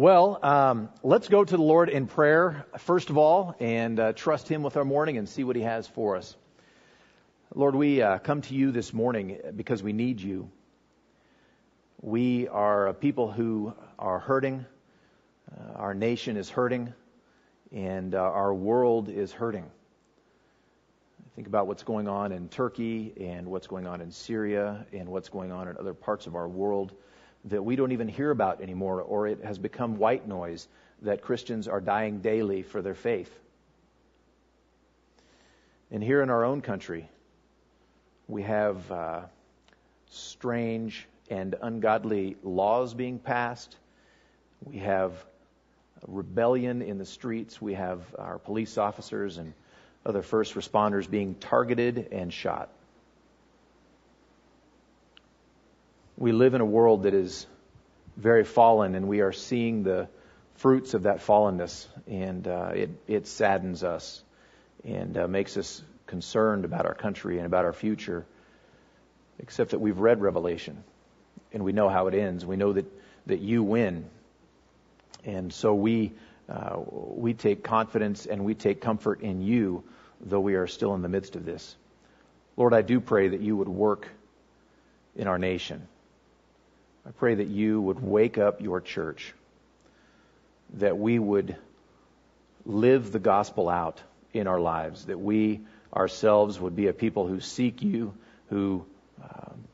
Well, um, let's go to the Lord in prayer, first of all, and uh, trust Him with our morning and see what He has for us. Lord, we uh, come to you this morning because we need you. We are people who are hurting. Uh, our nation is hurting, and uh, our world is hurting. Think about what's going on in Turkey and what's going on in Syria and what's going on in other parts of our world that we don't even hear about anymore, or it has become white noise that Christians are dying daily for their faith. And here in our own country, we have uh, strange and ungodly laws being passed. We have rebellion in the streets. We have our police officers and other first responders being targeted and shot. We live in a world that is very fallen, and we are seeing the fruits of that fallenness, and uh, it, it saddens us and uh, makes us concerned about our country and about our future. Except that we've read Revelation, and we know how it ends. We know that, that you win, and so we uh, we take confidence and we take comfort in you, though we are still in the midst of this. Lord, I do pray that you would work in our nation. I pray that you would wake up your church, that we would live the gospel out in our lives, that we ourselves would be a people who seek you, who um,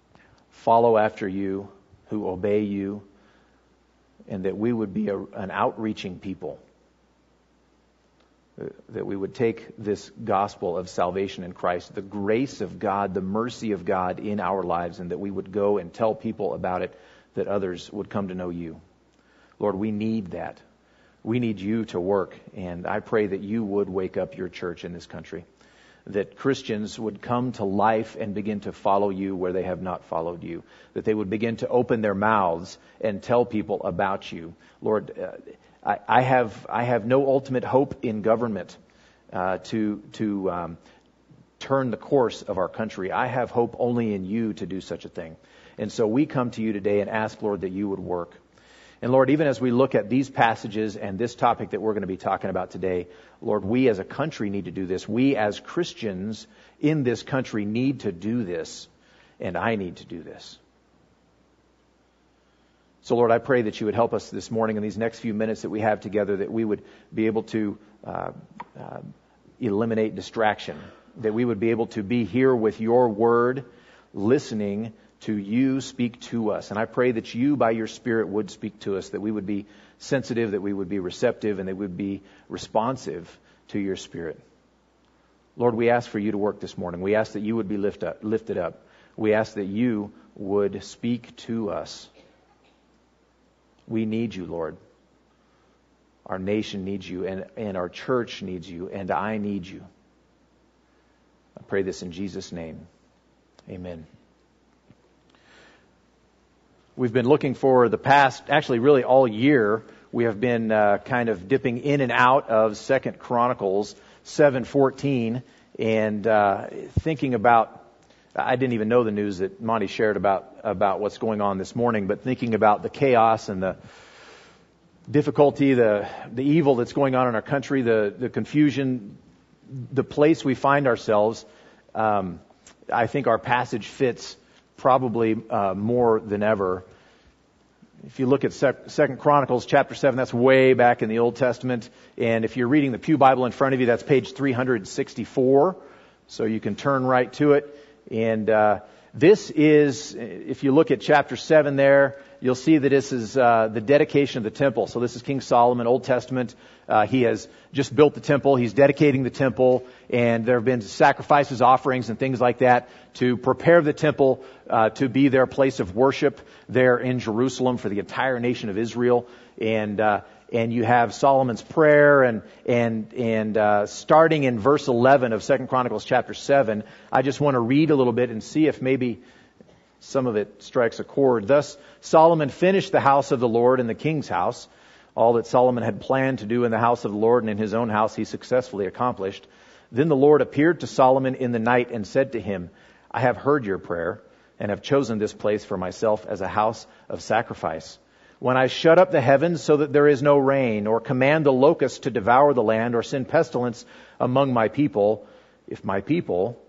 follow after you, who obey you, and that we would be a, an outreaching people. That we would take this gospel of salvation in Christ, the grace of God, the mercy of God in our lives, and that we would go and tell people about it that others would come to know you. Lord, we need that. We need you to work, and I pray that you would wake up your church in this country. That Christians would come to life and begin to follow you where they have not followed you. That they would begin to open their mouths and tell people about you. Lord, uh, I, I, have, I have no ultimate hope in government uh, to, to um, turn the course of our country. I have hope only in you to do such a thing. And so we come to you today and ask, Lord, that you would work. And Lord, even as we look at these passages and this topic that we're going to be talking about today, Lord, we as a country need to do this. We as Christians in this country need to do this. And I need to do this. So, Lord, I pray that you would help us this morning in these next few minutes that we have together, that we would be able to uh, uh, eliminate distraction, that we would be able to be here with your word, listening to you speak to us. And I pray that you, by your Spirit, would speak to us, that we would be sensitive, that we would be receptive, and that we would be responsive to your Spirit. Lord, we ask for you to work this morning. We ask that you would be lift up, lifted up. We ask that you would speak to us. We need you, Lord. Our nation needs you, and, and our church needs you, and I need you. I pray this in Jesus' name. Amen. We've been looking for the past, actually, really all year. We have been uh, kind of dipping in and out of Second Chronicles 7:14 and uh, thinking about. I didn't even know the news that Monty shared about about what's going on this morning, but thinking about the chaos and the difficulty, the the evil that's going on in our country, the the confusion, the place we find ourselves. Um, I think our passage fits probably uh, more than ever. If you look at Second Chronicles chapter 7, that's way back in the Old Testament. And if you're reading the Pew Bible in front of you, that's page 364. So you can turn right to it. And uh, this is, if you look at chapter 7 there, you'll see that this is uh, the dedication of the temple. So this is King Solomon, Old Testament. Uh, he has just built the temple. He's dedicating the temple, and there have been sacrifices, offerings, and things like that to prepare the temple uh, to be their place of worship there in Jerusalem for the entire nation of Israel. And uh, and you have Solomon's prayer, and and and uh, starting in verse 11 of Second Chronicles chapter 7, I just want to read a little bit and see if maybe some of it strikes a chord. Thus Solomon finished the house of the Lord and the king's house. All that Solomon had planned to do in the house of the Lord and in his own house he successfully accomplished. Then the Lord appeared to Solomon in the night and said to him, I have heard your prayer and have chosen this place for myself as a house of sacrifice. when I shut up the heavens so that there is no rain, or command the locusts to devour the land, or send pestilence among my people, if my people,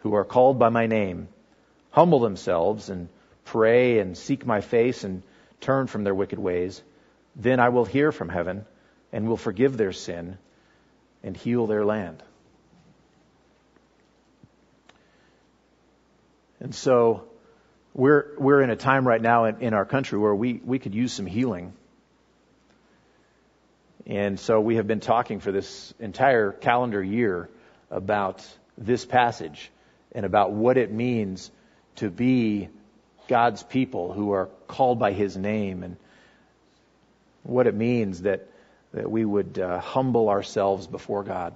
who are called by my name, humble themselves and pray and seek my face and turn from their wicked ways, then I will hear from heaven and will forgive their sin and heal their land. And so we're, we're in a time right now in, in our country where we, we could use some healing. And so we have been talking for this entire calendar year about this passage and about what it means to be God's people who are called by His name and what it means that, that we would uh, humble ourselves before God.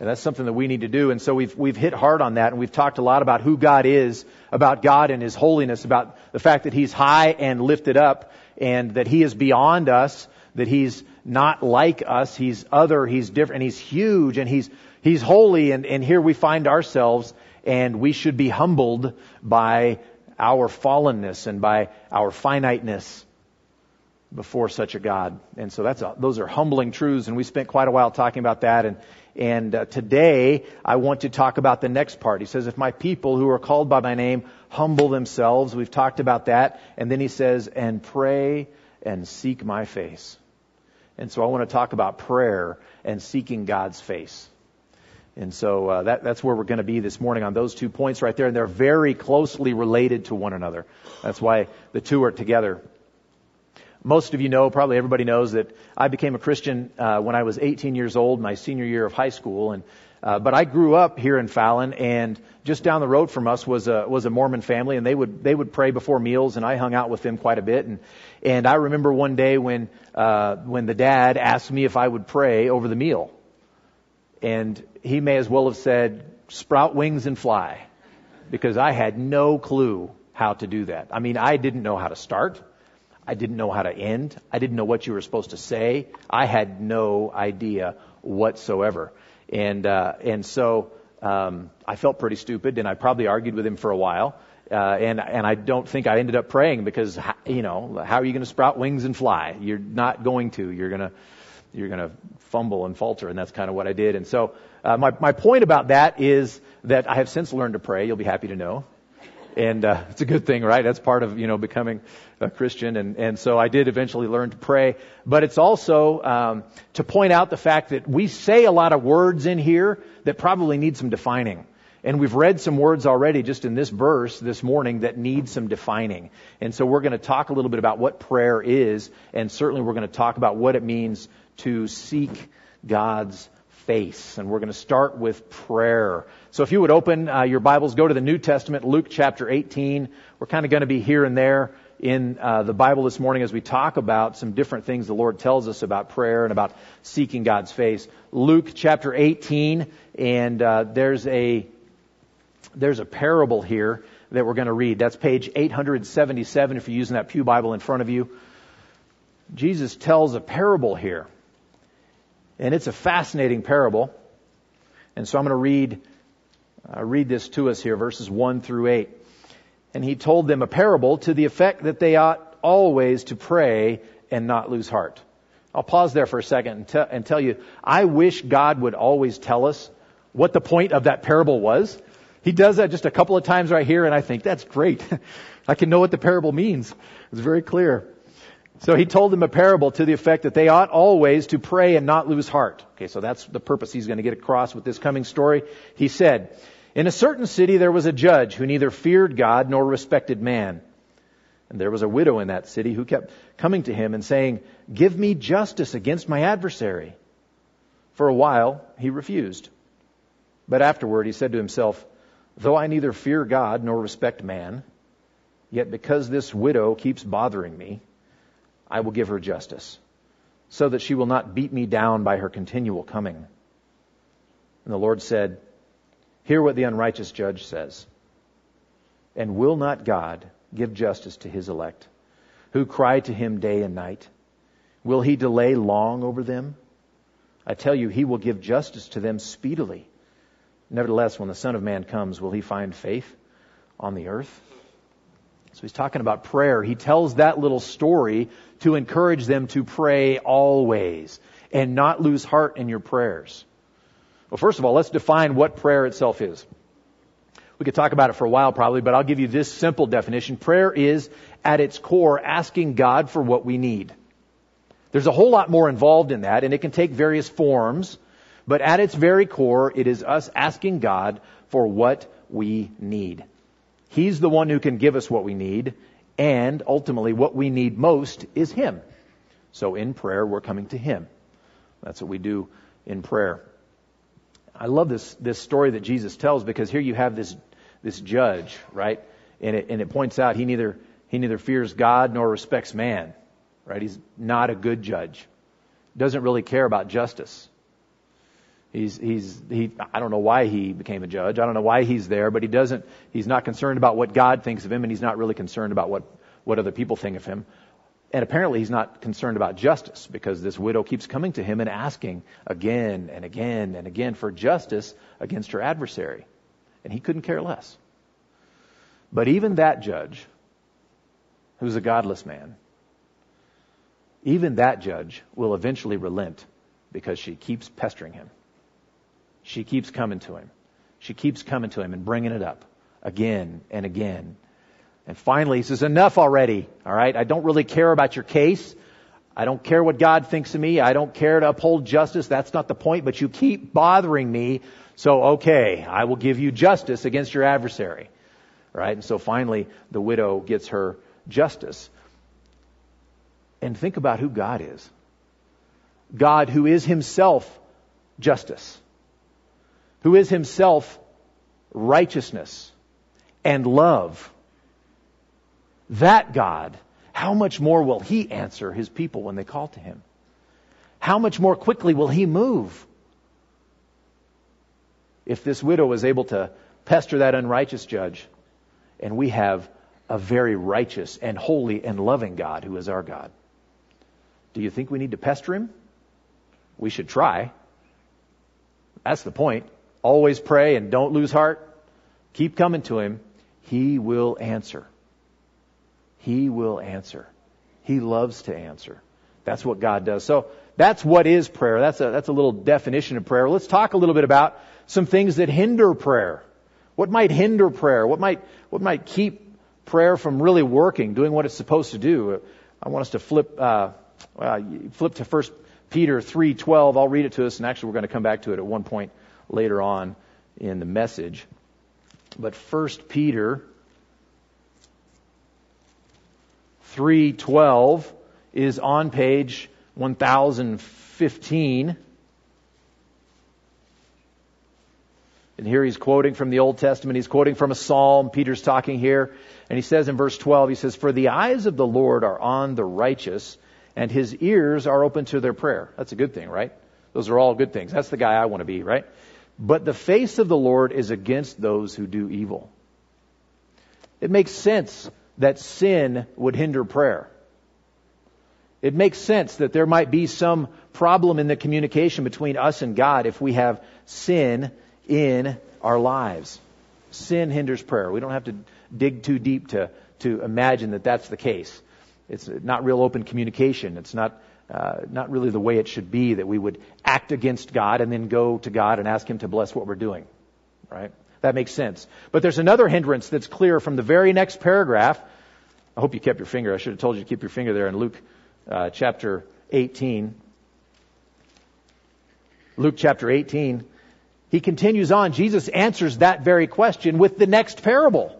And that's something that we need to do. And so we've, we've hit hard on that and we've talked a lot about who God is, about God and His holiness, about the fact that He's high and lifted up and that He is beyond us, that He's not like us, He's other, He's different, and He's huge and He's, He's holy and, and here we find ourselves and we should be humbled by our fallenness and by our finiteness before such a God. And so that's a, those are humbling truths, and we spent quite a while talking about that. And and uh, today I want to talk about the next part. He says, "If my people who are called by my name humble themselves," we've talked about that, and then he says, "and pray and seek my face." And so I want to talk about prayer and seeking God's face. And so uh, that, that's where we're going to be this morning on those two points right there, and they're very closely related to one another. That's why the two are together. Most of you know, probably everybody knows that I became a Christian uh, when I was 18 years old, my senior year of high school, and uh, but I grew up here in Fallon, and just down the road from us was a was a Mormon family, and they would they would pray before meals, and I hung out with them quite a bit, and and I remember one day when uh, when the dad asked me if I would pray over the meal, and he may as well have said, sprout wings and fly. Because I had no clue how to do that. I mean, I didn't know how to start. I didn't know how to end. I didn't know what you were supposed to say. I had no idea whatsoever. And, uh, and so, um, I felt pretty stupid and I probably argued with him for a while. Uh, and, and I don't think I ended up praying because, you know, how are you going to sprout wings and fly? You're not going to. You're going to, you're going to fumble and falter, and that's kind of what I did. And so, uh, my my point about that is that I have since learned to pray. You'll be happy to know, and uh, it's a good thing, right? That's part of you know becoming a Christian, and and so I did eventually learn to pray. But it's also um, to point out the fact that we say a lot of words in here that probably need some defining. And we've read some words already just in this verse this morning that need some defining. And so we're going to talk a little bit about what prayer is, and certainly we're going to talk about what it means to seek God's face. And we're going to start with prayer. So if you would open uh, your Bibles, go to the New Testament, Luke chapter 18. We're kind of going to be here and there in uh, the Bible this morning as we talk about some different things the Lord tells us about prayer and about seeking God's face. Luke chapter 18, and uh, there's a there's a parable here that we're going to read. That's page 877 if you're using that Pew Bible in front of you. Jesus tells a parable here. And it's a fascinating parable. And so I'm going to read, uh, read this to us here, verses 1 through 8. And he told them a parable to the effect that they ought always to pray and not lose heart. I'll pause there for a second and, and tell you, I wish God would always tell us what the point of that parable was. He does that just a couple of times right here, and I think that's great. I can know what the parable means. It's very clear. So he told them a parable to the effect that they ought always to pray and not lose heart. Okay, so that's the purpose he's going to get across with this coming story. He said, In a certain city there was a judge who neither feared God nor respected man. And there was a widow in that city who kept coming to him and saying, Give me justice against my adversary. For a while he refused. But afterward he said to himself, Though I neither fear God nor respect man, yet because this widow keeps bothering me, I will give her justice, so that she will not beat me down by her continual coming. And the Lord said, Hear what the unrighteous judge says. And will not God give justice to his elect, who cry to him day and night? Will he delay long over them? I tell you, he will give justice to them speedily. Nevertheless, when the Son of Man comes, will he find faith on the earth? So he's talking about prayer. He tells that little story to encourage them to pray always and not lose heart in your prayers. Well, first of all, let's define what prayer itself is. We could talk about it for a while probably, but I'll give you this simple definition. Prayer is, at its core, asking God for what we need. There's a whole lot more involved in that, and it can take various forms, but at its very core, it is us asking God for what we need. He's the one who can give us what we need, and ultimately what we need most is Him. So in prayer, we're coming to Him. That's what we do in prayer. I love this, this story that Jesus tells because here you have this, this judge, right? And it, and it points out he neither, he neither fears God nor respects man, right? He's not a good judge. Doesn't really care about justice. He's, he's, he, I don't know why he became a judge. I don't know why he's there, but he doesn't, he's not concerned about what God thinks of him and he's not really concerned about what, what other people think of him. And apparently he's not concerned about justice because this widow keeps coming to him and asking again and again and again for justice against her adversary. And he couldn't care less. But even that judge, who's a godless man, even that judge will eventually relent because she keeps pestering him. She keeps coming to him. She keeps coming to him and bringing it up again and again and finally, he says, enough already. All right. I don't really care about your case. I don't care what God thinks of me. I don't care to uphold justice. That's not the point, but you keep bothering me. So, okay, I will give you justice against your adversary. Right? And so finally, the widow gets her justice. And think about who God is. God who is himself justice. Who is himself righteousness and love that God, how much more will He answer His people when they call to Him? How much more quickly will He move? If this widow was able to pester that unrighteous judge, and we have a very righteous and holy and loving God who is our God. Do you think we need to pester him? We should try. That's the point. Always pray and don't lose heart. Keep coming to him. He will answer. He will answer. He loves to answer. That's what God does. So that's what is prayer. That's a, that's a little definition of prayer. Let's talk a little bit about some things that hinder prayer. What might hinder prayer? What might, what might keep prayer from really working, doing what it's supposed to do? I want us to flip, uh, uh, flip to 1 Peter 3.12. I'll read it to us, and actually we're going to come back to it at one point later on in the message. But 1 Peter 312 is on page 1015. And here he's quoting from the Old Testament. He's quoting from a psalm. Peter's talking here. And he says in verse 12, he says, For the eyes of the Lord are on the righteous, and his ears are open to their prayer. That's a good thing, right? Those are all good things. That's the guy I want to be, right? But the face of the Lord is against those who do evil. It makes sense that sin would hinder prayer. It makes sense that there might be some problem in the communication between us and God if we have sin in our lives. Sin hinders prayer. We don't have to dig too deep to, to imagine that that's the case. It's not real open communication. It's not, uh, not really the way it should be that we would act against God and then go to God and ask Him to bless what we're doing. Right? That makes sense. But there's another hindrance that's clear from the very next paragraph. I hope you kept your finger. I should have told you to keep your finger there in Luke uh, chapter 18. Luke chapter 18. He continues on. Jesus answers that very question with the next parable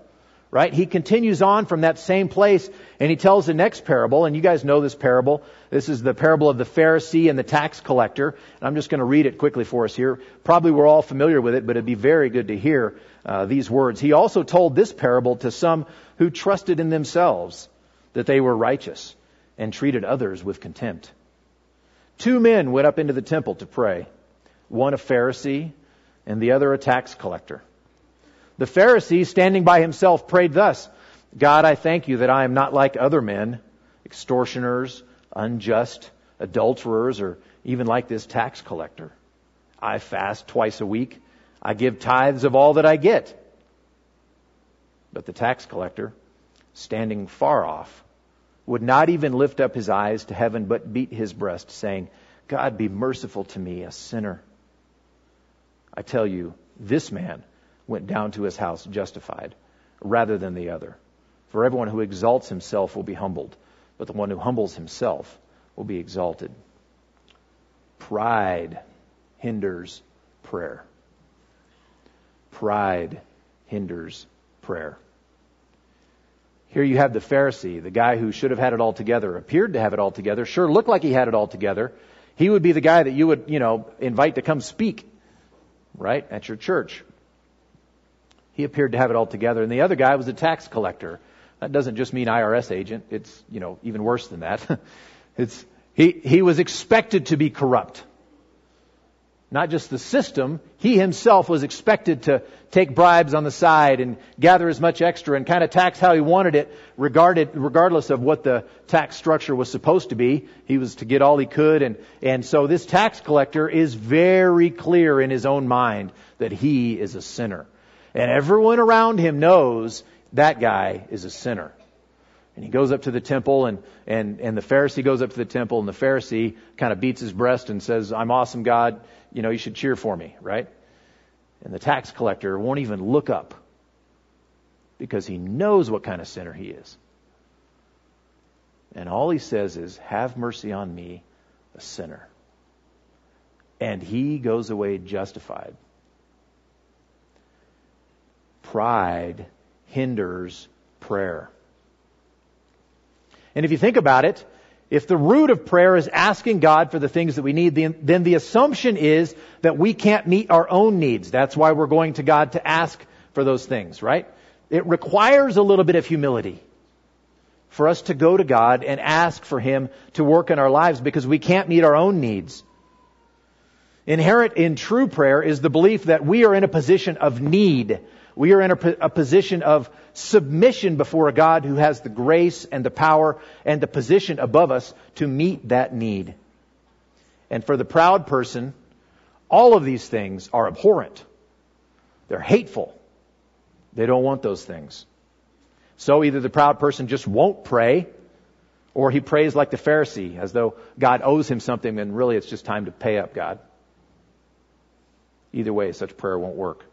right? He continues on from that same place and he tells the next parable, and you guys know this parable. This is the parable of the Pharisee and the tax collector. And I'm just going to read it quickly for us here. Probably we're all familiar with it, but it'd be very good to hear uh, these words. He also told this parable to some who trusted in themselves that they were righteous and treated others with contempt. Two men went up into the temple to pray, one a Pharisee and the other a tax collector. The Pharisee, standing by himself, prayed thus God, I thank you that I am not like other men, extortioners, unjust, adulterers, or even like this tax collector. I fast twice a week. I give tithes of all that I get. But the tax collector, standing far off, would not even lift up his eyes to heaven, but beat his breast, saying, God, be merciful to me, a sinner. I tell you, this man went down to his house justified rather than the other. For everyone who exalts himself will be humbled, but the one who humbles himself will be exalted. Pride hinders prayer. Pride hinders prayer. Here you have the Pharisee, the guy who should have had it all together, appeared to have it all together, sure looked like he had it all together. He would be the guy that you would, you know, invite to come speak, right, at your church. He appeared to have it all together. And the other guy was a tax collector. That doesn't just mean IRS agent. It's, you know, even worse than that. it's, he, he was expected to be corrupt not just the system, he himself was expected to take bribes on the side and gather as much extra and kind of tax how he wanted it, regarded, regardless of what the tax structure was supposed to be. He was to get all he could. And, and so this tax collector is very clear in his own mind that he is a sinner. And everyone around him knows that guy is a sinner. And he goes up to the temple and, and, and the Pharisee goes up to the temple and the Pharisee kind of beats his breast and says, I'm awesome, God you know, you should cheer for me, right? And the tax collector won't even look up because he knows what kind of sinner he is. And all he says is, Have mercy on me, a sinner. And he goes away justified. Pride hinders prayer. And if you think about it, if the root of prayer is asking God for the things that we need, then the assumption is that we can't meet our own needs. That's why we're going to God to ask for those things, right? It requires a little bit of humility for us to go to God and ask for Him to work in our lives because we can't meet our own needs. Inherent in true prayer is the belief that we are in a position of need. We are in a, a position of submission before a God who has the grace and the power and the position above us to meet that need. And for the proud person, all of these things are abhorrent. They're hateful. They don't want those things. So either the proud person just won't pray, or he prays like the Pharisee, as though God owes him something and really it's just time to pay up God. Either way, such prayer won't work.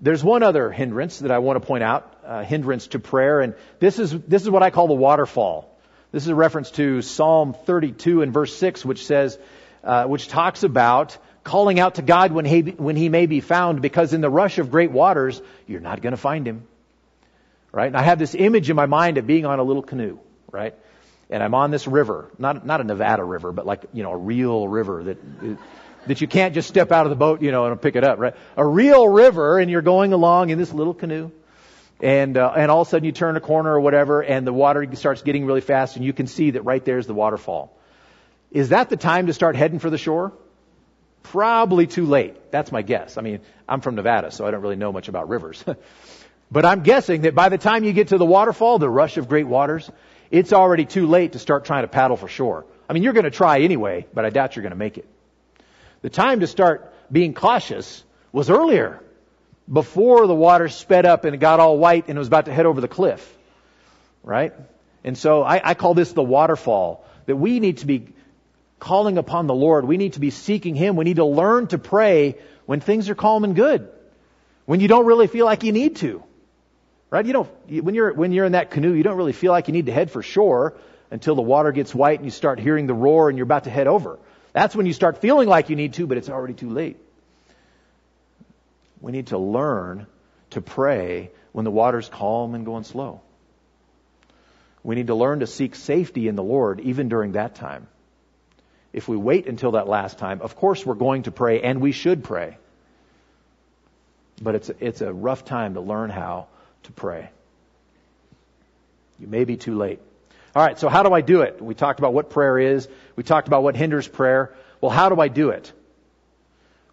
There's one other hindrance that I want to point out, uh, hindrance to prayer, and this is, this is what I call the waterfall. This is a reference to Psalm 32 and verse 6, which says, uh, which talks about calling out to God when he, when he may be found, because in the rush of great waters, you're not going to find him. Right? And I have this image in my mind of being on a little canoe, right? And I'm on this river, not, not a Nevada river, but like, you know, a real river that, that you can't just step out of the boat, you know, and pick it up, right? A real river, and you're going along in this little canoe, and uh, and all of a sudden you turn a corner or whatever, and the water starts getting really fast, and you can see that right there's the waterfall. Is that the time to start heading for the shore? Probably too late. That's my guess. I mean, I'm from Nevada, so I don't really know much about rivers. but I'm guessing that by the time you get to the waterfall, the rush of great waters, it's already too late to start trying to paddle for shore. I mean, you're going to try anyway, but I doubt you're going to make it. The time to start being cautious was earlier, before the water sped up and it got all white and it was about to head over the cliff. Right? And so I, I call this the waterfall. That we need to be calling upon the Lord. We need to be seeking Him. We need to learn to pray when things are calm and good. When you don't really feel like you need to. Right? You don't, when you're, when you're in that canoe, you don't really feel like you need to head for shore until the water gets white and you start hearing the roar and you're about to head over. That's when you start feeling like you need to, but it's already too late. We need to learn to pray when the water's calm and going slow. We need to learn to seek safety in the Lord even during that time. If we wait until that last time, of course we're going to pray and we should pray. But it's, it's a rough time to learn how to pray. You may be too late. All right, so how do I do it? We talked about what prayer is. We talked about what hinders prayer. Well, how do I do it?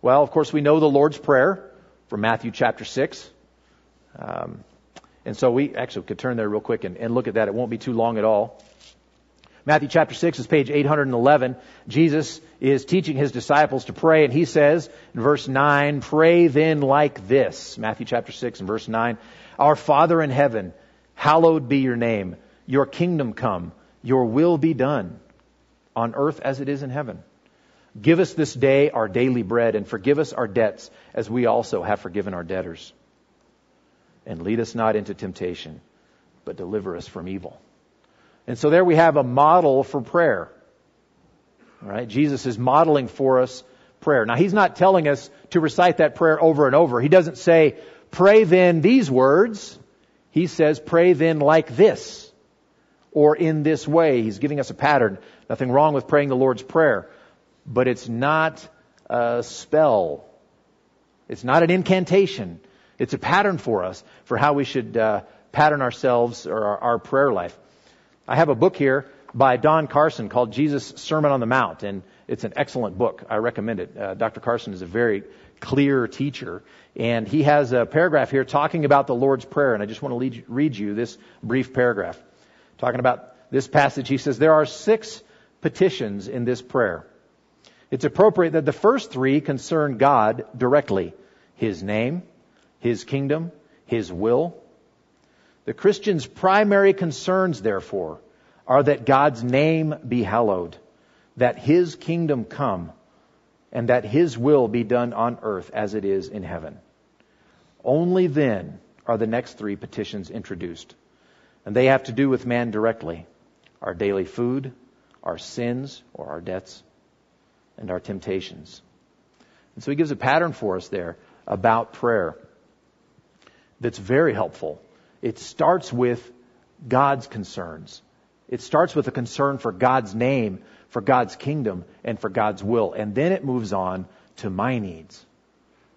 Well, of course, we know the Lord's Prayer from Matthew chapter 6. Um, and so we actually could turn there real quick and, and look at that. It won't be too long at all. Matthew chapter 6 is page 811. Jesus is teaching his disciples to pray, and he says in verse 9, Pray then like this. Matthew chapter 6 and verse 9. Our Father in heaven, hallowed be your name. Your kingdom come. Your will be done on earth as it is in heaven. Give us this day our daily bread and forgive us our debts as we also have forgiven our debtors. And lead us not into temptation, but deliver us from evil. And so there we have a model for prayer. Right? Jesus is modeling for us prayer. Now he's not telling us to recite that prayer over and over. He doesn't say, pray then these words. He says, pray then like this. Or in this way. He's giving us a pattern. Nothing wrong with praying the Lord's Prayer. But it's not a spell. It's not an incantation. It's a pattern for us for how we should uh, pattern ourselves or our, our prayer life. I have a book here by Don Carson called Jesus Sermon on the Mount, and it's an excellent book. I recommend it. Uh, Dr. Carson is a very clear teacher, and he has a paragraph here talking about the Lord's Prayer, and I just want to read you this brief paragraph. Talking about this passage, he says, There are six petitions in this prayer. It's appropriate that the first three concern God directly His name, His kingdom, His will, the Christian's primary concerns, therefore, are that God's name be hallowed, that His kingdom come, and that His will be done on earth as it is in heaven. Only then are the next three petitions introduced. And they have to do with man directly our daily food, our sins or our debts, and our temptations. And so he gives a pattern for us there about prayer that's very helpful it starts with God's concerns. It starts with a concern for God's name, for God's kingdom, and for God's will. And then it moves on to my needs.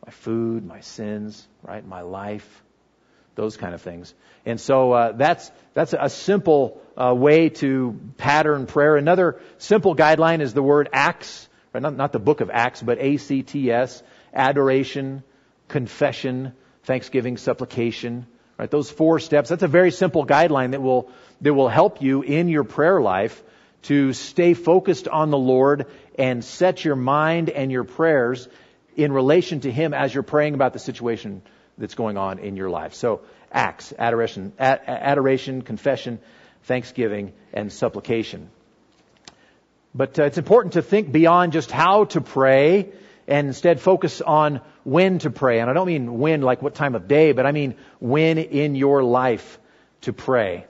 My food, my sins, right? My life, those kind of things. And so uh, that's that's a simple uh, way to pattern prayer. Another simple guideline is the word acts, right? not, not the book of Acts, but A C T S, adoration, confession, thanksgiving, supplication. Right? Those four steps, that's a very simple guideline that will, that will help you in your prayer life to stay focused on the Lord and set your mind and your prayers in relation to Him as you're praying about the situation that's going on in your life. So, acts, adoration, adoration, confession, thanksgiving, and supplication. But uh, it's important to think beyond just how to pray and instead focus on when to pray. And I don't mean when like what time of day, but I mean when in your life to pray.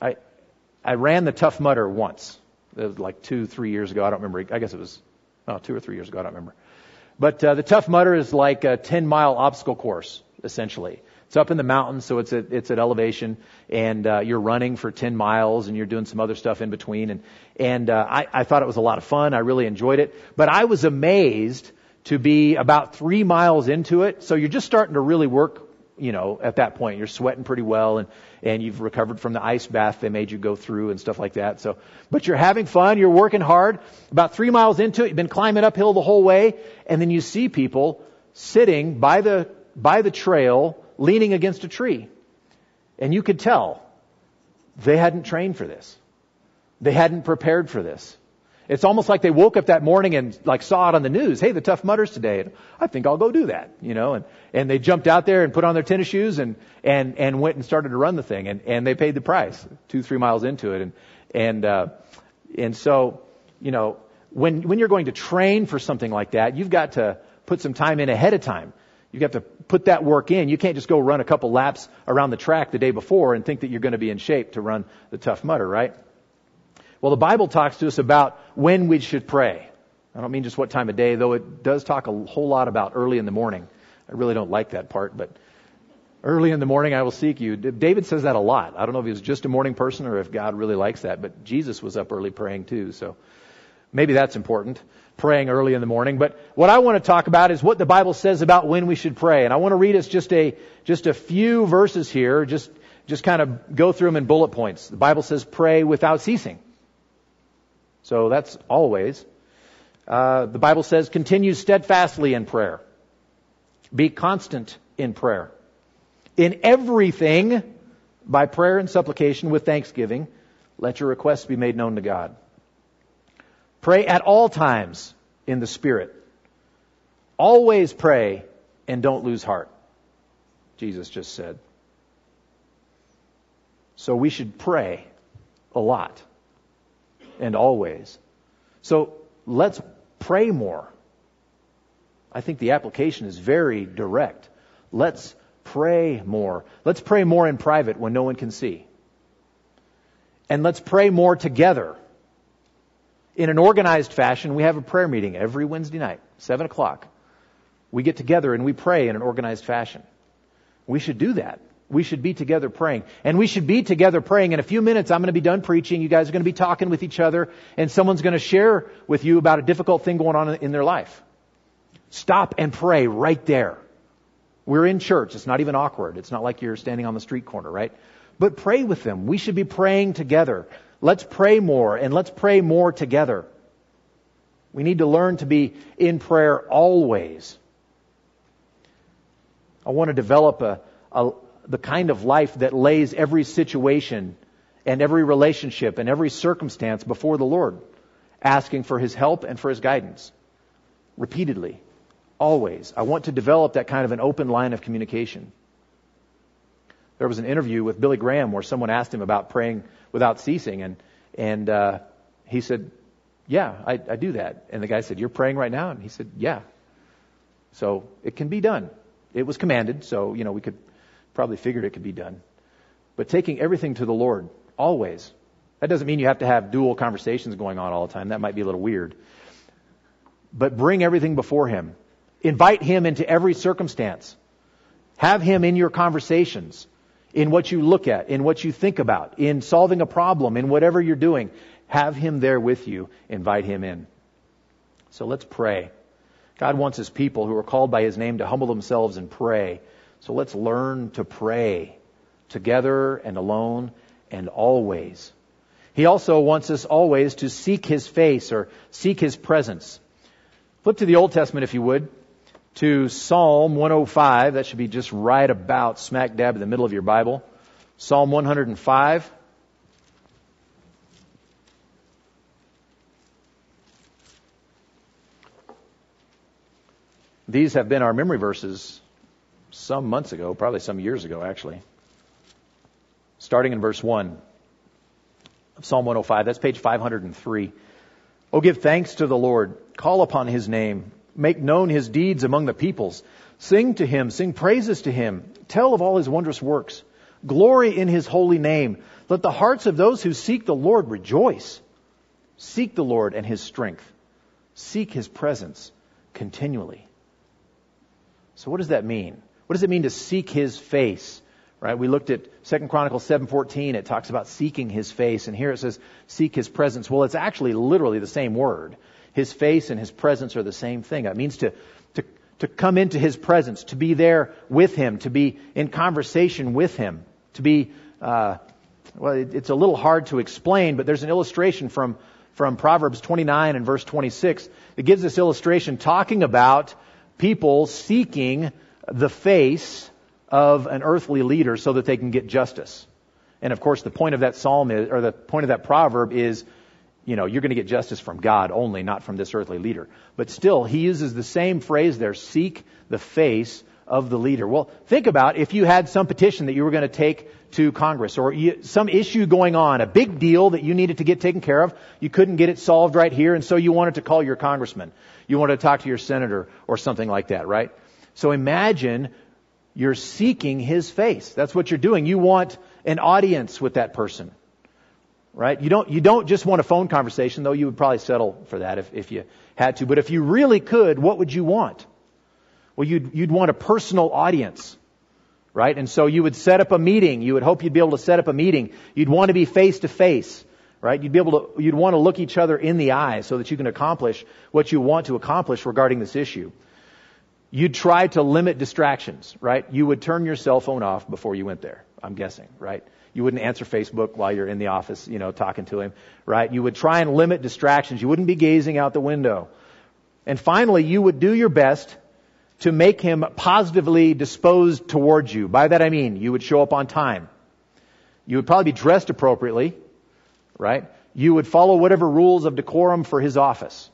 I, I ran the Tough Mudder once. It was like two, three years ago. I don't remember. I guess it was oh, two or three years ago. I don't remember. But uh, the Tough Mudder is like a 10 mile obstacle course, essentially. It's up in the mountains, so it's at, it's at elevation, and uh, you're running for 10 miles, and you're doing some other stuff in between. And and uh, I, I thought it was a lot of fun. I really enjoyed it, but I was amazed to be about three miles into it. So you're just starting to really work, you know, at that point. You're sweating pretty well, and and you've recovered from the ice bath they made you go through and stuff like that. So, but you're having fun. You're working hard. About three miles into it, you've been climbing uphill the whole way, and then you see people sitting by the by the trail leaning against a tree. And you could tell they hadn't trained for this. They hadn't prepared for this. It's almost like they woke up that morning and like saw it on the news. Hey, the Tough Mudders today. I think I'll go do that, you know, and, and they jumped out there and put on their tennis shoes and, and, and went and started to run the thing and, and they paid the price two, three miles into it. And, and, uh, and so, you know, when, when you're going to train for something like that, you've got to put some time in ahead of time. You have got to put that work in. You can't just go run a couple laps around the track the day before and think that you're going to be in shape to run the Tough Mudder, right? Well, the Bible talks to us about when we should pray. I don't mean just what time of day, though it does talk a whole lot about early in the morning. I really don't like that part, but early in the morning I will seek you. David says that a lot. I don't know if he was just a morning person or if God really likes that, but Jesus was up early praying too, so maybe that's important praying early in the morning. But what I want to talk about is what the Bible says about when we should pray. And I want to read us just a, just a few verses here, just, just kind of go through them in bullet points. The Bible says pray without ceasing. So that's always. Uh, the Bible says continue steadfastly in prayer. Be constant in prayer. In everything, by prayer and supplication with thanksgiving, let your requests be made known to God. Pray at all times in the Spirit. Always pray and don't lose heart. Jesus just said. So we should pray a lot and always. So let's pray more. I think the application is very direct. Let's pray more. Let's pray more in private when no one can see. And let's pray more together. In an organized fashion, we have a prayer meeting every Wednesday night, 7 o'clock. We get together and we pray in an organized fashion. We should do that. We should be together praying. And we should be together praying. In a few minutes, I'm going to be done preaching. You guys are going to be talking with each other, and someone's going to share with you about a difficult thing going on in their life. Stop and pray right there. We're in church. It's not even awkward. It's not like you're standing on the street corner, right? But pray with them. We should be praying together. Let's pray more and let's pray more together. We need to learn to be in prayer always. I want to develop a, a, the kind of life that lays every situation and every relationship and every circumstance before the Lord, asking for His help and for His guidance repeatedly. Always. I want to develop that kind of an open line of communication. There was an interview with Billy Graham where someone asked him about praying without ceasing, and and uh, he said, "Yeah, I, I do that." And the guy said, "You're praying right now?" And he said, "Yeah." So it can be done. It was commanded, so you know we could probably figured it could be done. But taking everything to the Lord always. That doesn't mean you have to have dual conversations going on all the time. That might be a little weird. But bring everything before Him. Invite Him into every circumstance. Have Him in your conversations, in what you look at, in what you think about, in solving a problem, in whatever you're doing. Have Him there with you. Invite Him in. So let's pray. God wants His people who are called by His name to humble themselves and pray. So let's learn to pray together and alone and always. He also wants us always to seek His face or seek His presence. Flip to the Old Testament if you would to Psalm 105. That should be just right about smack dab in the middle of your Bible. Psalm 105. These have been our memory verses some months ago, probably some years ago actually. Starting in verse 1 of Psalm 105, that's page 503. Oh, give thanks to the Lord, call upon his name Make known his deeds among the peoples. Sing to him, sing praises to him. Tell of all his wondrous works. Glory in his holy name. Let the hearts of those who seek the Lord rejoice. Seek the Lord and his strength. Seek his presence continually. So what does that mean? What does it mean to seek his face? Right? We looked at 2 Chronicles 7:14. It talks about seeking his face and here it says seek his presence. Well, it's actually literally the same word. His face and His presence are the same thing. It means to, to, to come into His presence, to be there with Him, to be in conversation with Him, to be, uh, well, it, it's a little hard to explain, but there's an illustration from, from Proverbs 29 and verse 26 that gives this illustration talking about people seeking the face of an earthly leader so that they can get justice. And of course, the point of that psalm is, or the point of that proverb is you know, you're going to get justice from God only, not from this earthly leader. But still, he uses the same phrase there, seek the face of the leader. Well, think about if you had some petition that you were going to take to Congress or you, some issue going on, a big deal that you needed to get taken care of. You couldn't get it solved right here, and so you wanted to call your congressman. You wanted to talk to your senator or something like that, right? So imagine you're seeking his face. That's what you're doing. You want an audience with that person right? You don't, you don't just want a phone conversation, though you would probably settle for that if, if you had to. But if you really could, what would you want? Well, you'd, you'd want a personal audience, right? And so you would set up a meeting. You would hope you'd be able to set up a meeting. You'd want to be face to face, right? You'd be able to, you'd want to look each other in the eye so that you can accomplish what you want to accomplish regarding this issue. You'd try to limit distractions, right? You would turn your cell phone off before you went there, I'm guessing, right? You wouldn't answer Facebook while you're in the office, you know, talking to him, right? You would try and limit distractions. You wouldn't be gazing out the window. And finally, you would do your best to make him positively disposed towards you. By that I mean, you would show up on time. You would probably be dressed appropriately, right? You would follow whatever rules of decorum for his office,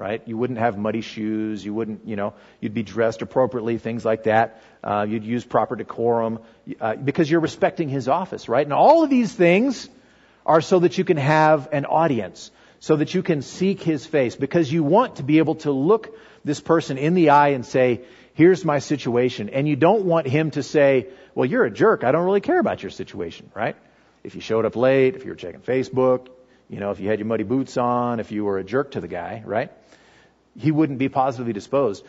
right? You wouldn't have muddy shoes. You wouldn't, you know, you'd be dressed appropriately, things like that. Uh, you'd use proper decorum uh, because you're respecting his office, right? And all of these things are so that you can have an audience, so that you can seek his face, because you want to be able to look this person in the eye and say, here's my situation. And you don't want him to say, well, you're a jerk. I don't really care about your situation, right? If you showed up late, if you were checking Facebook, you know, if you had your muddy boots on, if you were a jerk to the guy, right? He wouldn't be positively disposed.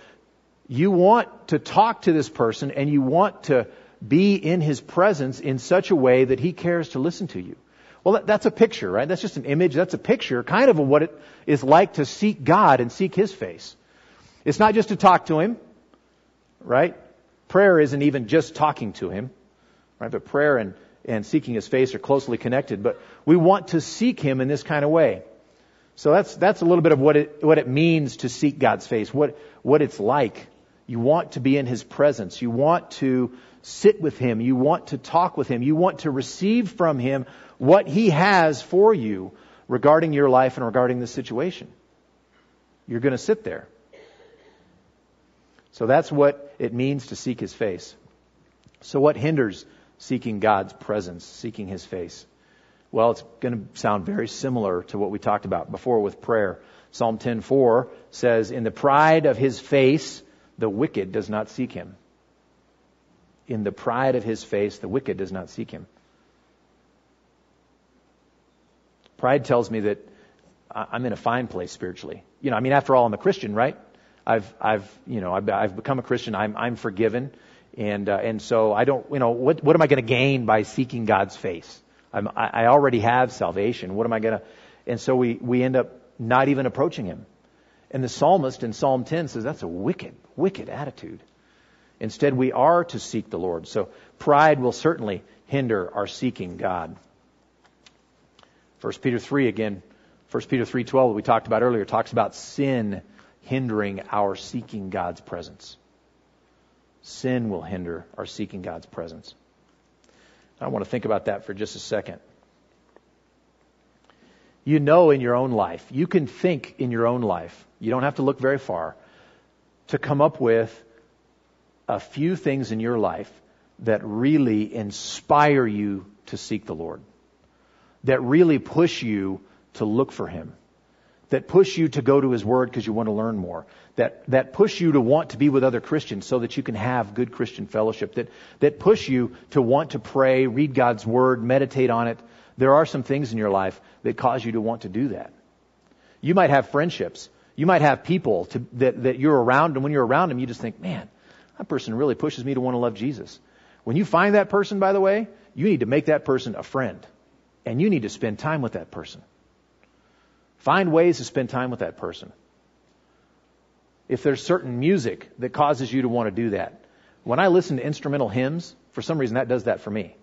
You want to talk to this person and you want to be in his presence in such a way that he cares to listen to you. Well, that's a picture, right? That's just an image. That's a picture, kind of, of what it is like to seek God and seek his face. It's not just to talk to him right? Prayer isn't even just talking to Him, right? But prayer and, and seeking His face are closely connected. But we want to seek Him in this kind of way. So that's, that's a little bit of what it, what it means to seek God's face, what, what it's like. You want to be in His presence. You want to sit with Him. You want to talk with Him. You want to receive from Him what He has for you regarding your life and regarding the situation. You're going to sit there. So that's what it means to seek his face. So what hinders seeking God's presence, seeking his face? Well, it's going to sound very similar to what we talked about before with prayer. Psalm 10:4 says, "In the pride of his face, the wicked does not seek him." In the pride of his face, the wicked does not seek him. Pride tells me that I'm in a fine place spiritually. You know, I mean, after all, I'm a Christian, right? I've, I've, you know, I've, I've become a Christian. I'm, I'm forgiven. And, uh, and so I don't, you know, what, what am I going to gain by seeking God's face? I'm, I, already have salvation. What am I going to, and so we, we end up not even approaching Him. And the psalmist in Psalm 10 says that's a wicked, wicked attitude. Instead, we are to seek the Lord. So pride will certainly hinder our seeking God. 1 Peter 3 again, 1 Peter 3:12 we talked about earlier talks about sin hindering our seeking God's presence. Sin will hinder our seeking God's presence. I want to think about that for just a second. You know in your own life, you can think in your own life, you don't have to look very far, to come up with a few things in your life that really inspire you to seek the Lord, that really push you to look for Him that push you to go to His Word because you want to learn more, that, that push you to want to be with other Christians so that you can have good Christian fellowship, that, that push you to want to pray, read God's Word, meditate on it. There are some things in your life that cause you to want to do that. You might have friendships. You might have people to, that, that you're around, and when you're around them, you just think, man, that person really pushes me to want to love Jesus. When you find that person, by the way, you need to make that person a friend. And you need to spend time with that person. Find ways to spend time with that person. If there's certain music that causes you to want to do that, when I listen to instrumental hymns, for some reason that does that for me.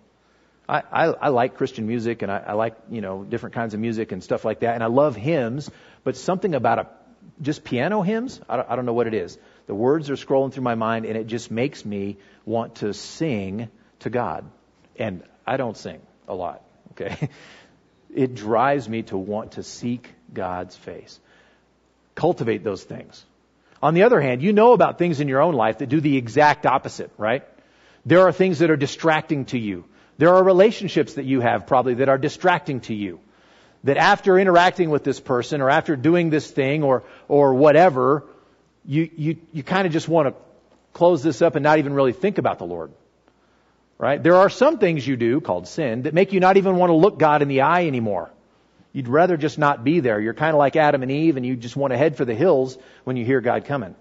I, I, I like Christian music and I, I like, you know, different kinds of music and stuff like that. And I love hymns, but something about a, just piano hymns, I don't, I don't know what it is. The words are scrolling through my mind and it just makes me want to sing to God. And I don't sing a lot, okay? It drives me to want to seek God's face. Cultivate those things. On the other hand, you know about things in your own life that do the exact opposite, right? There are things that are distracting to you. There are relationships that you have probably that are distracting to you. That after interacting with this person or after doing this thing or, or whatever, you, you, you kind of just want to close this up and not even really think about the Lord. Right? There are some things you do called sin that make you not even want to look God in the eye anymore. You'd rather just not be there. You're kind of like Adam and Eve, and you just want to head for the hills when you hear God coming.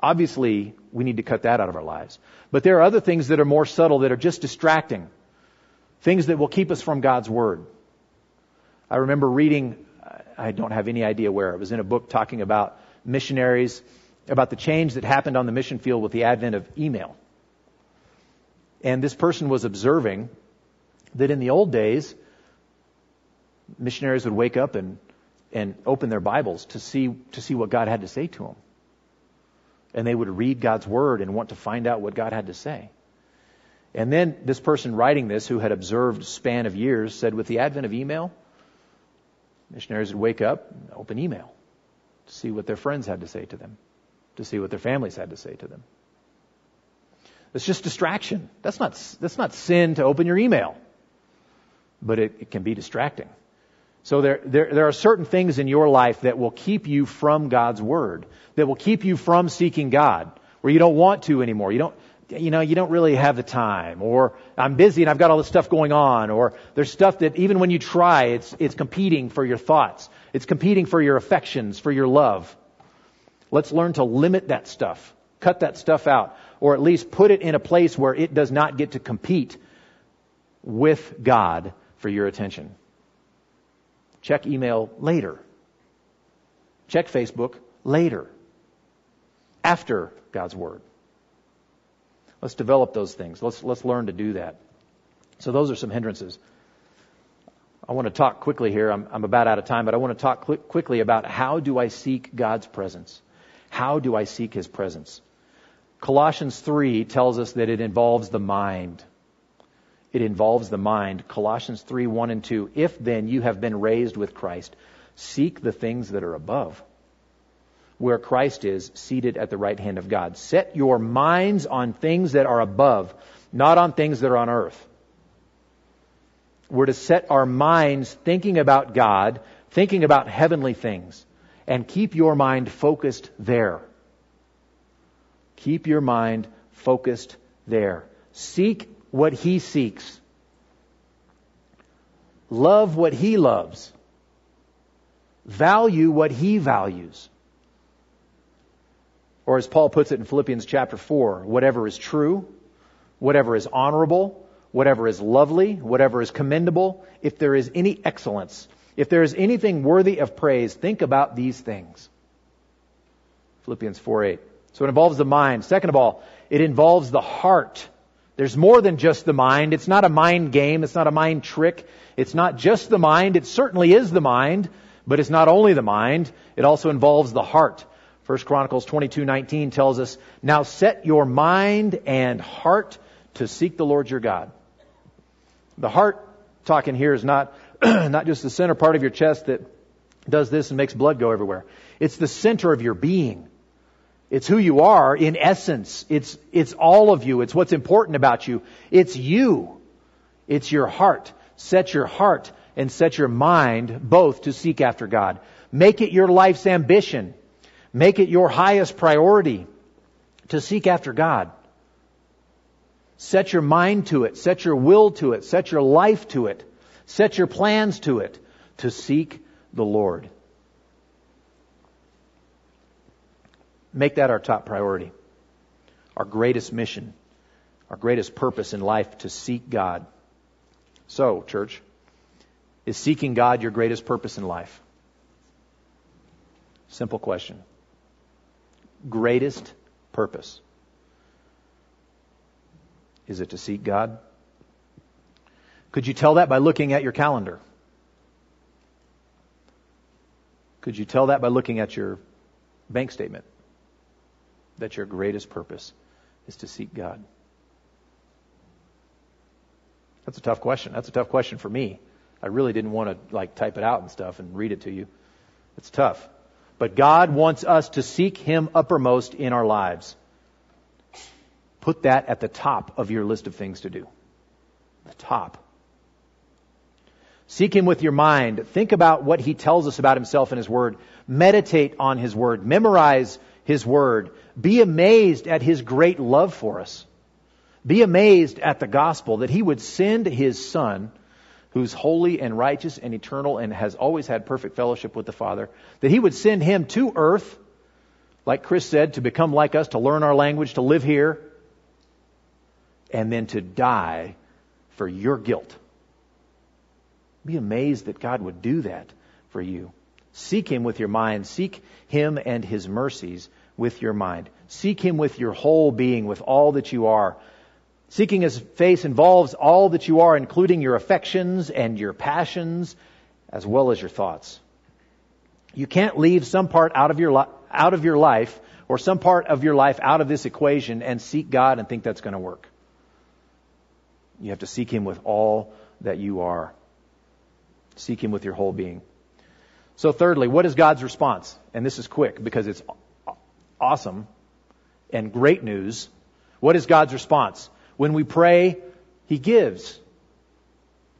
Obviously, we need to cut that out of our lives. But there are other things that are more subtle that are just distracting. Things that will keep us from God's Word. I remember reading, I don't have any idea where, it was in a book talking about missionaries, about the change that happened on the mission field with the advent of email. And this person was observing that in the old days, missionaries would wake up and, and open their Bibles to see, to see what God had to say to them. And they would read God's Word and want to find out what God had to say. And then this person writing this, who had observed span of years, said with the advent of email, missionaries would wake up, and open email, to see what their friends had to say to them, to see what their families had to say to them. It's just distraction. That's not, that's not sin to open your email, but it, it can be distracting. So there, there, there are certain things in your life that will keep you from God's Word, that will keep you from seeking God, where you don't want to anymore. You don't, you know, you don't really have the time, or I'm busy and I've got all this stuff going on, or there's stuff that even when you try, it's, it's competing for your thoughts. It's competing for your affections, for your love. Let's learn to limit that stuff. Cut that stuff out. Or at least put it in a place where it does not get to compete with God for your attention. Check email later. Check Facebook later. After God's Word. Let's develop those things. Let's, let's learn to do that. So those are some hindrances. I want to talk quickly here. I'm, I'm about out of time, but I want to talk quickly about how do I seek God's presence? How do I seek His presence? Colossians 3 tells us that it involves the mind. It involves the mind. Colossians 3, 1 and 2. If then you have been raised with Christ, seek the things that are above where Christ is seated at the right hand of God. Set your minds on things that are above, not on things that are on earth. We're to set our minds thinking about God, thinking about heavenly things, and keep your mind focused there. Keep your mind focused there. Seek what He seeks. Love what He loves. Value what He values. Or as Paul puts it in Philippians chapter 4, whatever is true, whatever is honorable, whatever is lovely, whatever is commendable, if there is any excellence, if there is anything worthy of praise, think about these things. Philippians 4 8. So it involves the mind. Second of all, it involves the heart. There's more than just the mind. It's not a mind game. It's not a mind trick. It's not just the mind. It certainly is the mind, but it's not only the mind. It also involves the heart. 1 Chronicles 22:19 tells us, "Now set your mind and heart to seek the Lord your God." The heart talking here is not not just the center part of your chest that does this and makes blood go everywhere. It's the center of your being. It's who you are in essence. It's it's all of you. It's what's important about you. It's you. It's your heart. Set your heart and set your mind both to seek after God. Make it your life's ambition. Make it your highest priority to seek after God. Set your mind to it. Set your will to it. Set your life to it. Set your plans to it to seek the Lord. Make that our top priority. Our greatest mission. Our greatest purpose in life to seek God. So, church, is seeking God your greatest purpose in life? Simple question greatest purpose? Is it to seek God? Could you tell that by looking at your calendar? Could you tell that by looking at your bank statement? That your greatest purpose is to seek God? That's a tough question. That's a tough question for me. I really didn't want to like type it out and stuff and read it to you. It's tough. But God wants us to seek Him uppermost in our lives. Put that at the top of your list of things to do. The top. Seek Him with your mind. Think about what He tells us about Himself in His Word. Meditate on His Word. Memorize His Word. Be amazed at His great love for us. Be amazed at the gospel that He would send His Son who's holy and righteous and eternal and has always had perfect fellowship with the Father, that He would send Him to earth, like Chris said, to become like us, to learn our language, to live here, and then to die for your guilt. Be amazed that God would do that for you. Seek Him with your mind. Seek Him and His mercies with your mind. Seek Him with your whole being, with all that you are. Seeking His face involves all that you are, including your affections and your passions, as well as your thoughts. You can't leave some part out of your, li- out of your life or some part of your life out of this equation and seek God and think that's going to work. You have to seek Him with all that you are. Seek Him with your whole being. So, thirdly, what is God's response? And this is quick because it's awesome and great news. What is God's response? When we pray, He gives.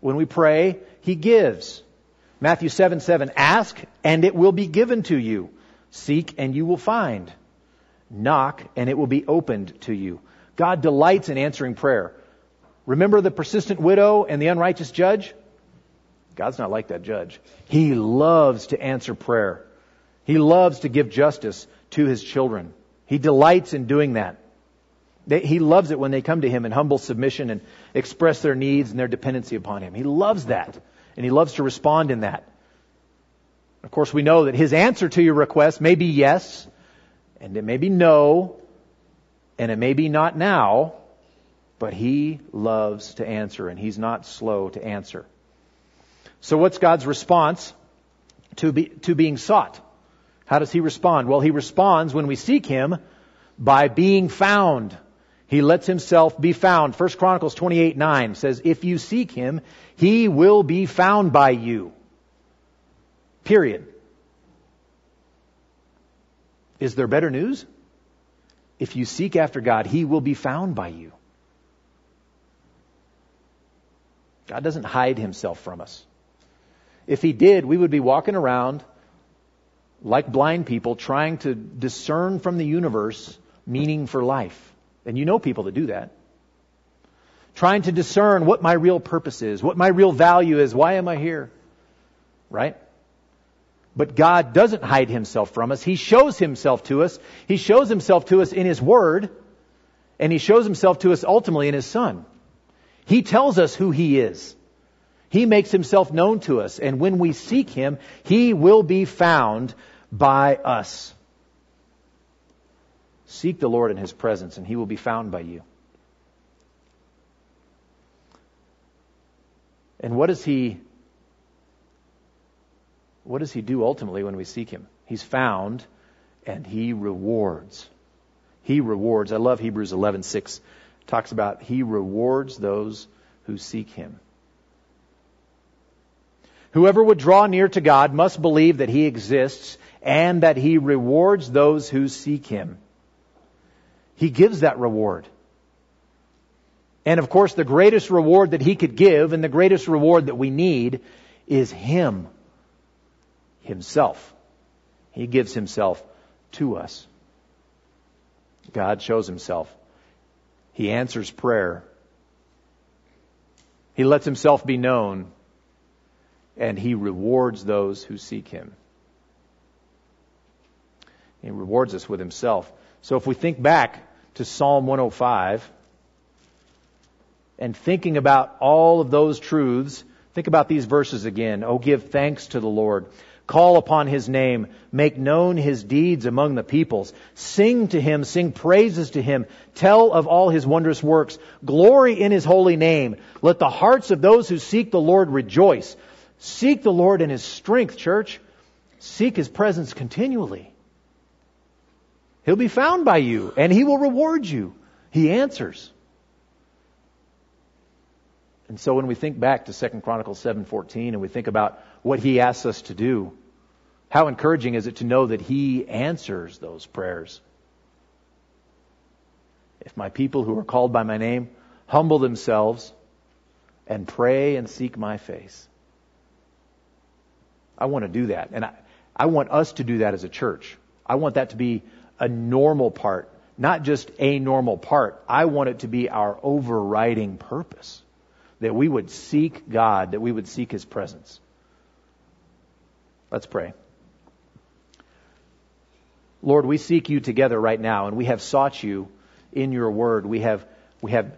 When we pray, He gives. Matthew 7 7, ask and it will be given to you. Seek and you will find. Knock and it will be opened to you. God delights in answering prayer. Remember the persistent widow and the unrighteous judge? God's not like that judge. He loves to answer prayer. He loves to give justice to his children. He delights in doing that. he loves it when they come to him in humble submission and express their needs and their dependency upon him. He loves that. And he loves to respond in that. Of course, we know that his answer to your request may be yes, and it may be no, and it may be not now, but he loves to answer, and he's not slow to answer. So what's God's response to, be, to being sought? How does he respond? Well, he responds when we seek him by being found. He lets himself be found. 1 Chronicles 28 9 says, If you seek him, he will be found by you. Period. Is there better news? If you seek after God, he will be found by you. God doesn't hide himself from us. If he did, we would be walking around like blind people trying to discern from the universe meaning for life. And you know people that do that. Trying to discern what my real purpose is, what my real value is, why am I here? Right? But God doesn't hide himself from us. He shows himself to us. He shows himself to us in his word, and he shows himself to us ultimately in his son. He tells us who he is. He makes himself known to us, and when we seek him, he will be found by us. Seek the Lord in his presence, and he will be found by you. And what does he what does he do ultimately when we seek him? He's found and he rewards. He rewards. I love Hebrews 11:6. Talks about he rewards those who seek him. Whoever would draw near to God must believe that he exists and that he rewards those who seek him. He gives that reward. And of course, the greatest reward that he could give and the greatest reward that we need is him himself. He gives himself to us. God shows himself. He answers prayer. He lets himself be known and he rewards those who seek him. He rewards us with himself. So if we think back to Psalm 105 and thinking about all of those truths, think about these verses again. Oh, give thanks to the Lord. Call upon his name. Make known his deeds among the peoples. Sing to him. Sing praises to him. Tell of all his wondrous works. Glory in his holy name. Let the hearts of those who seek the Lord rejoice. Seek the Lord in His strength, church. Seek His presence continually. He'll be found by you and He will reward you. He answers. And so when we think back to 2 Chronicles 7:14 and we think about what he asks us to do, how encouraging is it to know that he answers those prayers? If my people who are called by my name humble themselves and pray and seek my face, I want to do that. And I, I want us to do that as a church. I want that to be a normal part, not just a normal part. I want it to be our overriding purpose. That we would seek God, that we would seek His presence. Let's pray. Lord, we seek you together right now, and we have sought you in your word. We have, we have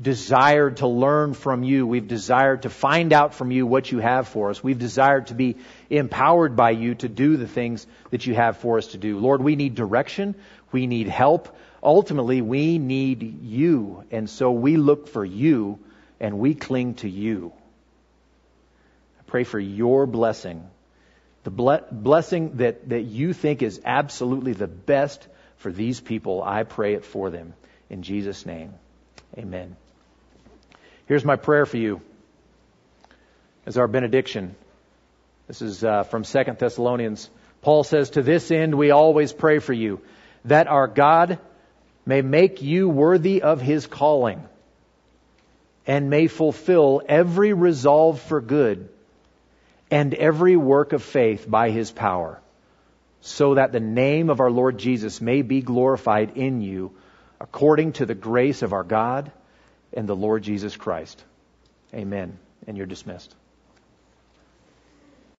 desired to learn from you. We've desired to find out from you what you have for us. We've desired to be empowered by you to do the things that you have for us to do. Lord, we need direction. We need help. Ultimately, we need you. And so we look for you and we cling to you. I pray for your blessing. The ble- blessing that, that you think is absolutely the best for these people. I pray it for them. In Jesus' name, amen. Here's my prayer for you as our benediction. This is uh, from Second Thessalonians. Paul says, To this end we always pray for you, that our God may make you worthy of his calling, and may fulfill every resolve for good and every work of faith by his power, so that the name of our Lord Jesus may be glorified in you, according to the grace of our God and the Lord Jesus Christ. Amen. And you're dismissed.